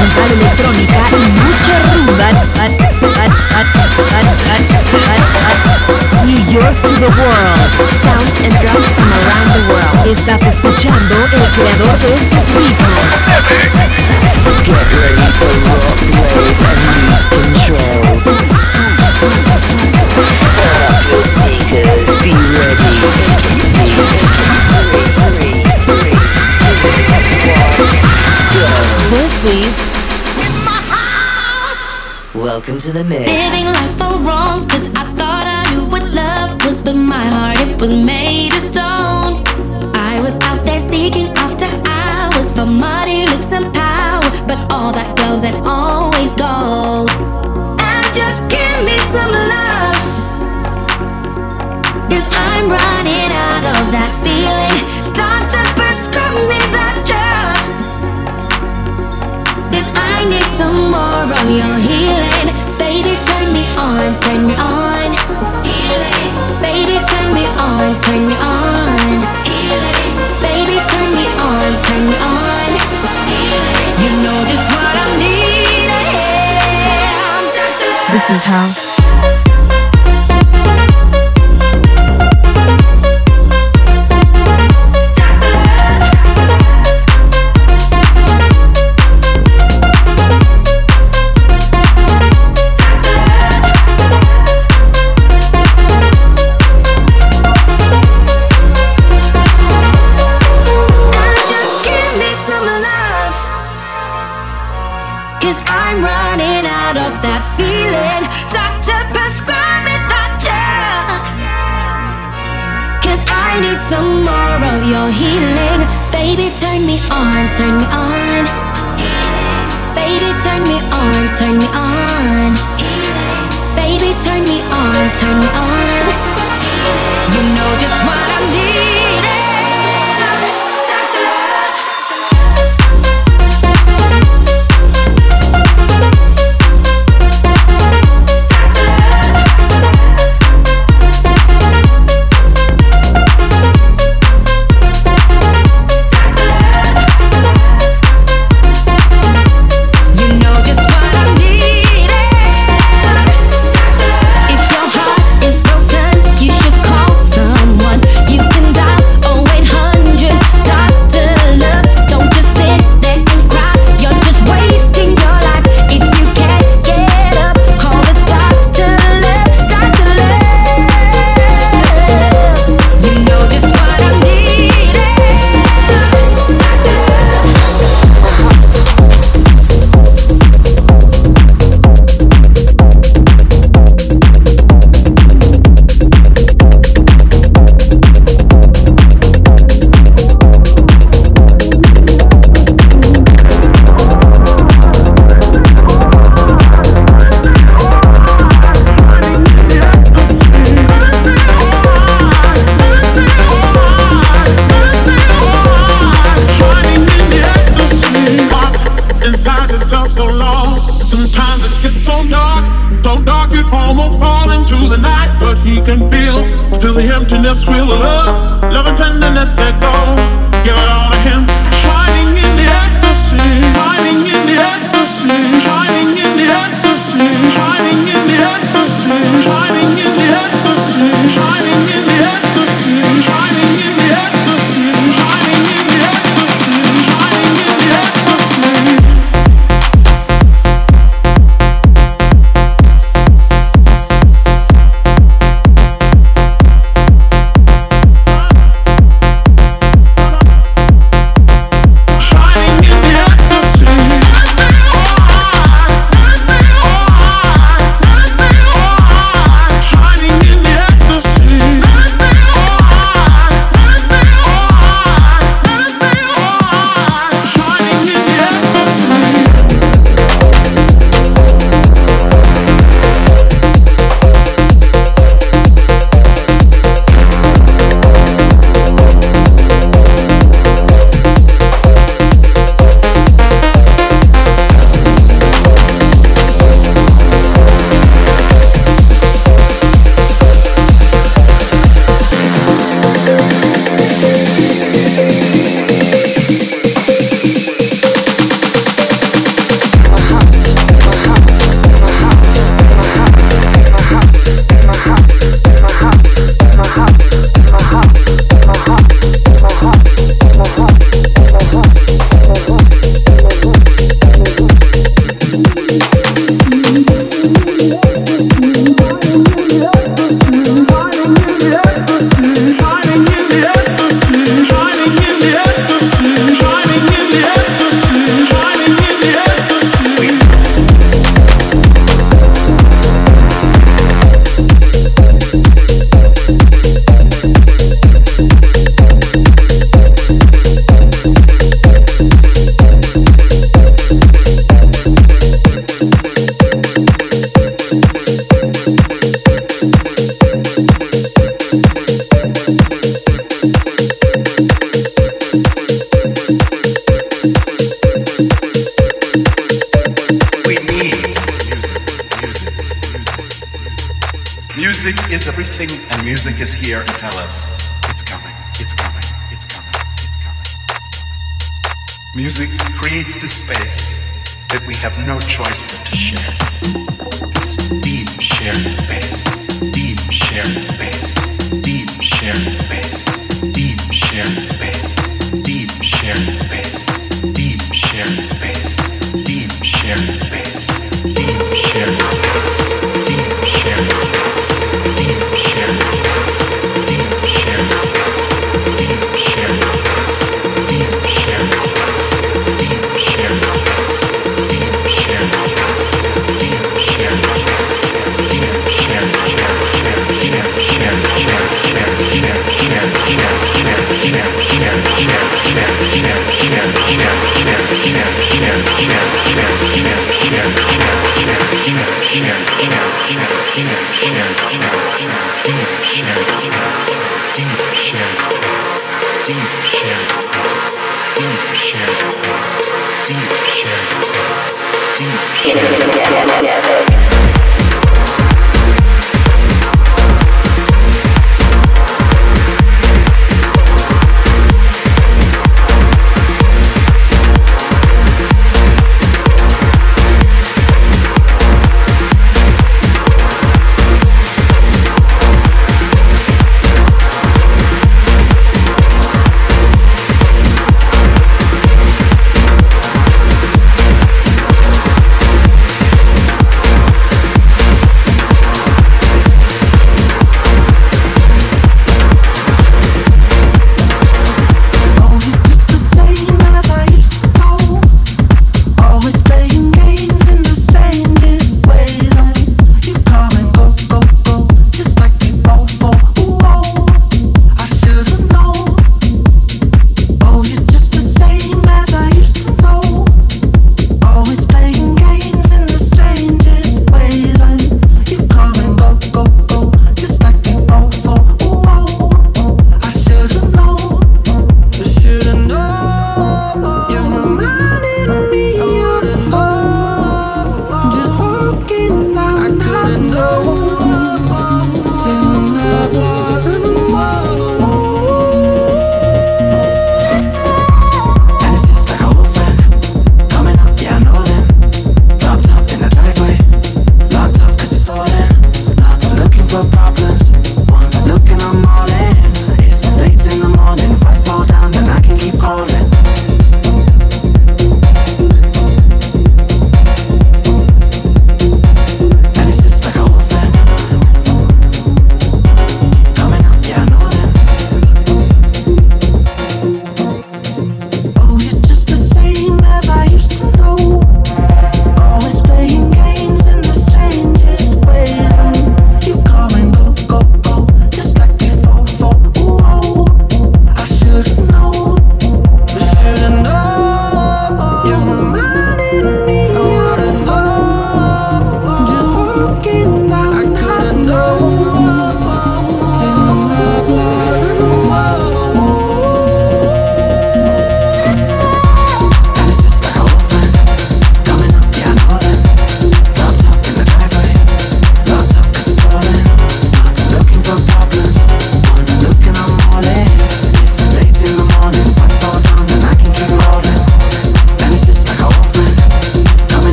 electrónica y mucho rumba. New York to the world. Sounds and drums from around the world. Estás escuchando el creador de estos ritmos. Get ready to rock, wave and lose control. Your speakers, be ready. Three, three, three, two, one, go. This is Welcome to the mix. Living life all wrong, cause I thought I knew what love was, but my heart it was made of stone. I was out there seeking after hours for money, looks, and power, but all that goes and always gold. And just give me some love, cause I'm running out of that feeling. Some more of your healing. Baby, turn me on, turn me on. Healing. Baby, turn me on, turn me on. Healing. Baby, turn me on, turn me on. Healing. You know just what I'm Dr. This is house. Cause I'm running out of that feeling. Doctor, prescribe me that drug. Cause I need some more of your healing. Baby, turn me on, turn me on. Baby, turn me on, turn me on. Baby, turn me on, turn me on. You know just what I need. Feel the love, love and tenderness let go. Give it all to him, shining in the ecstasy, shining in the ecstasy, shining in the ecstasy, shining in the ecstasy, shining in the ecstasy,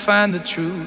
find the truth.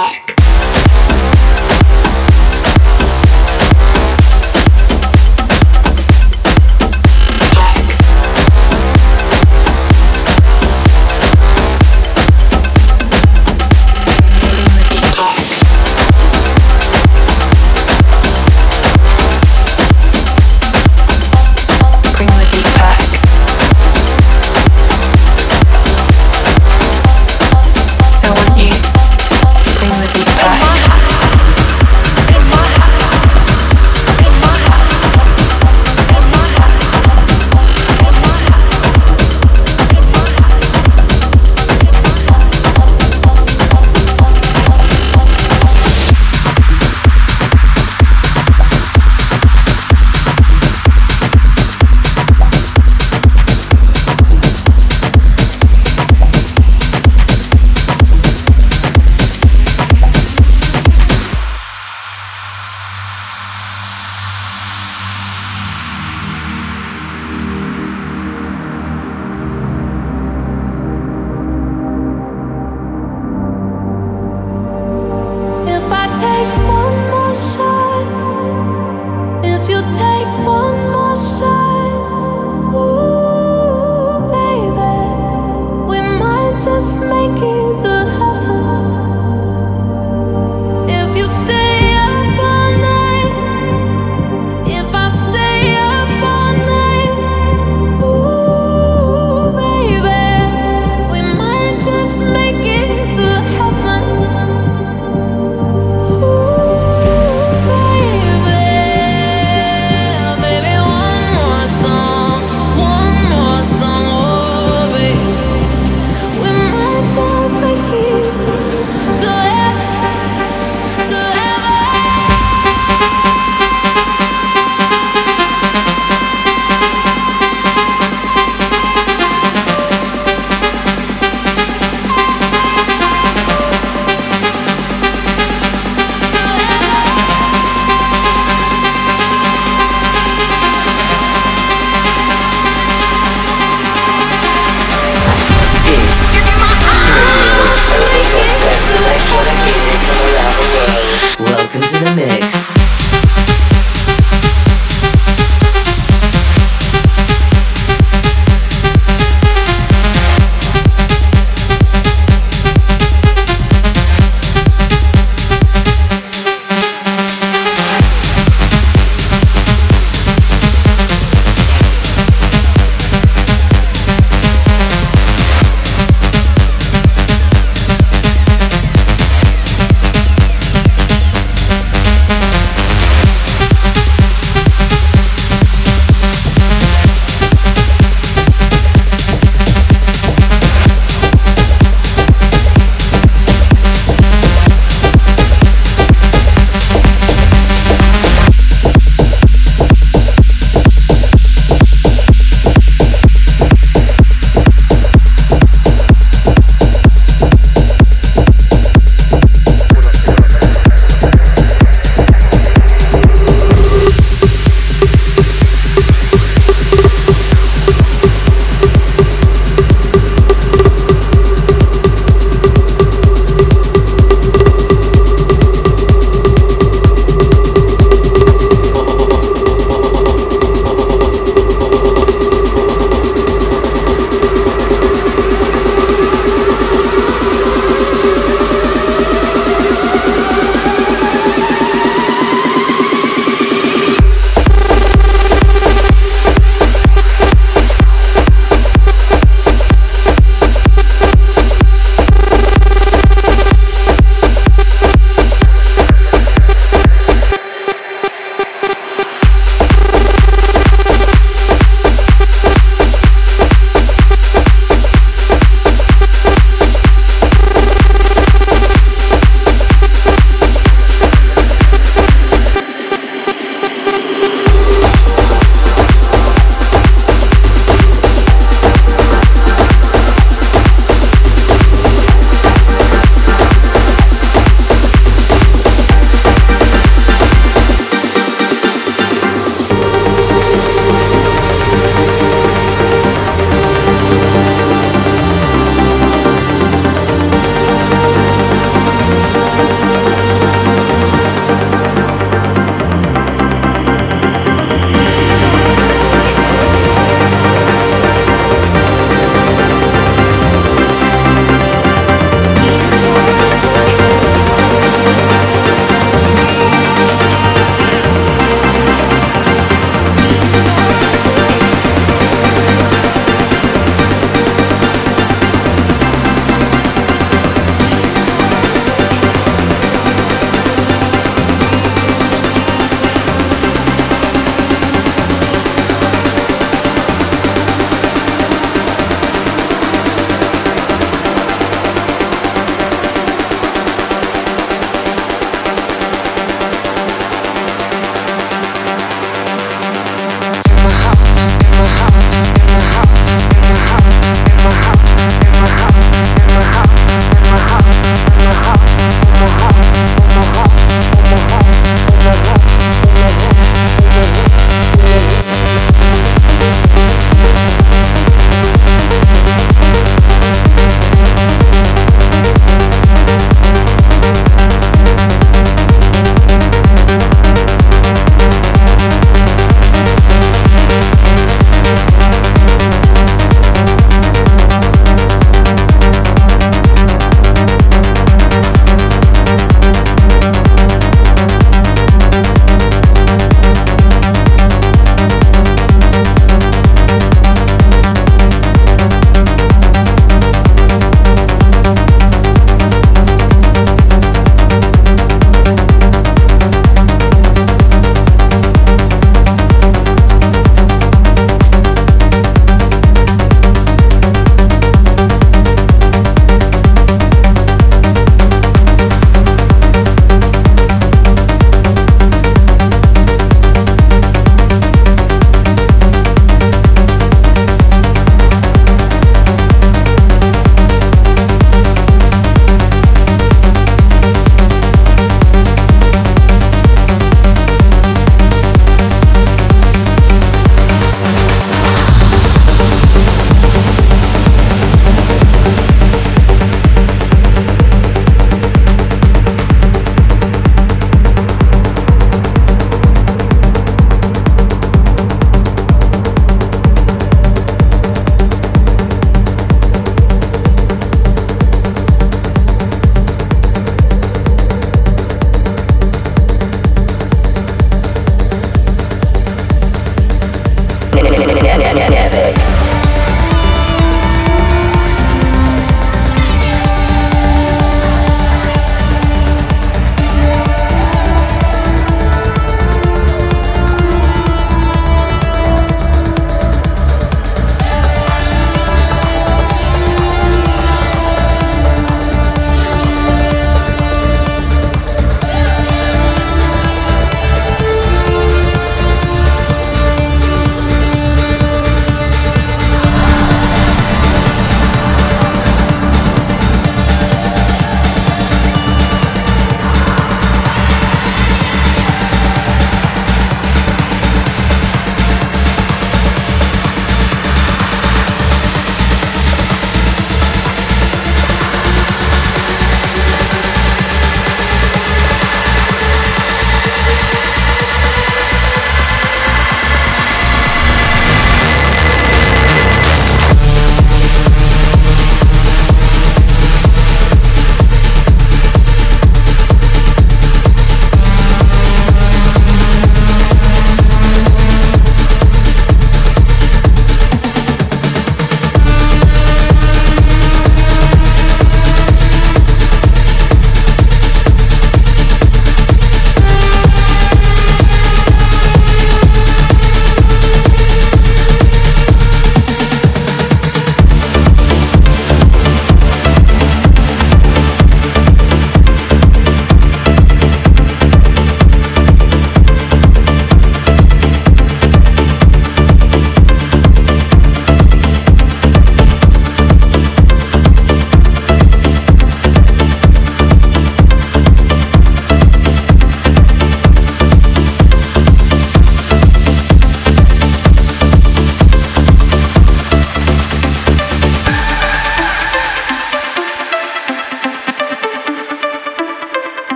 back.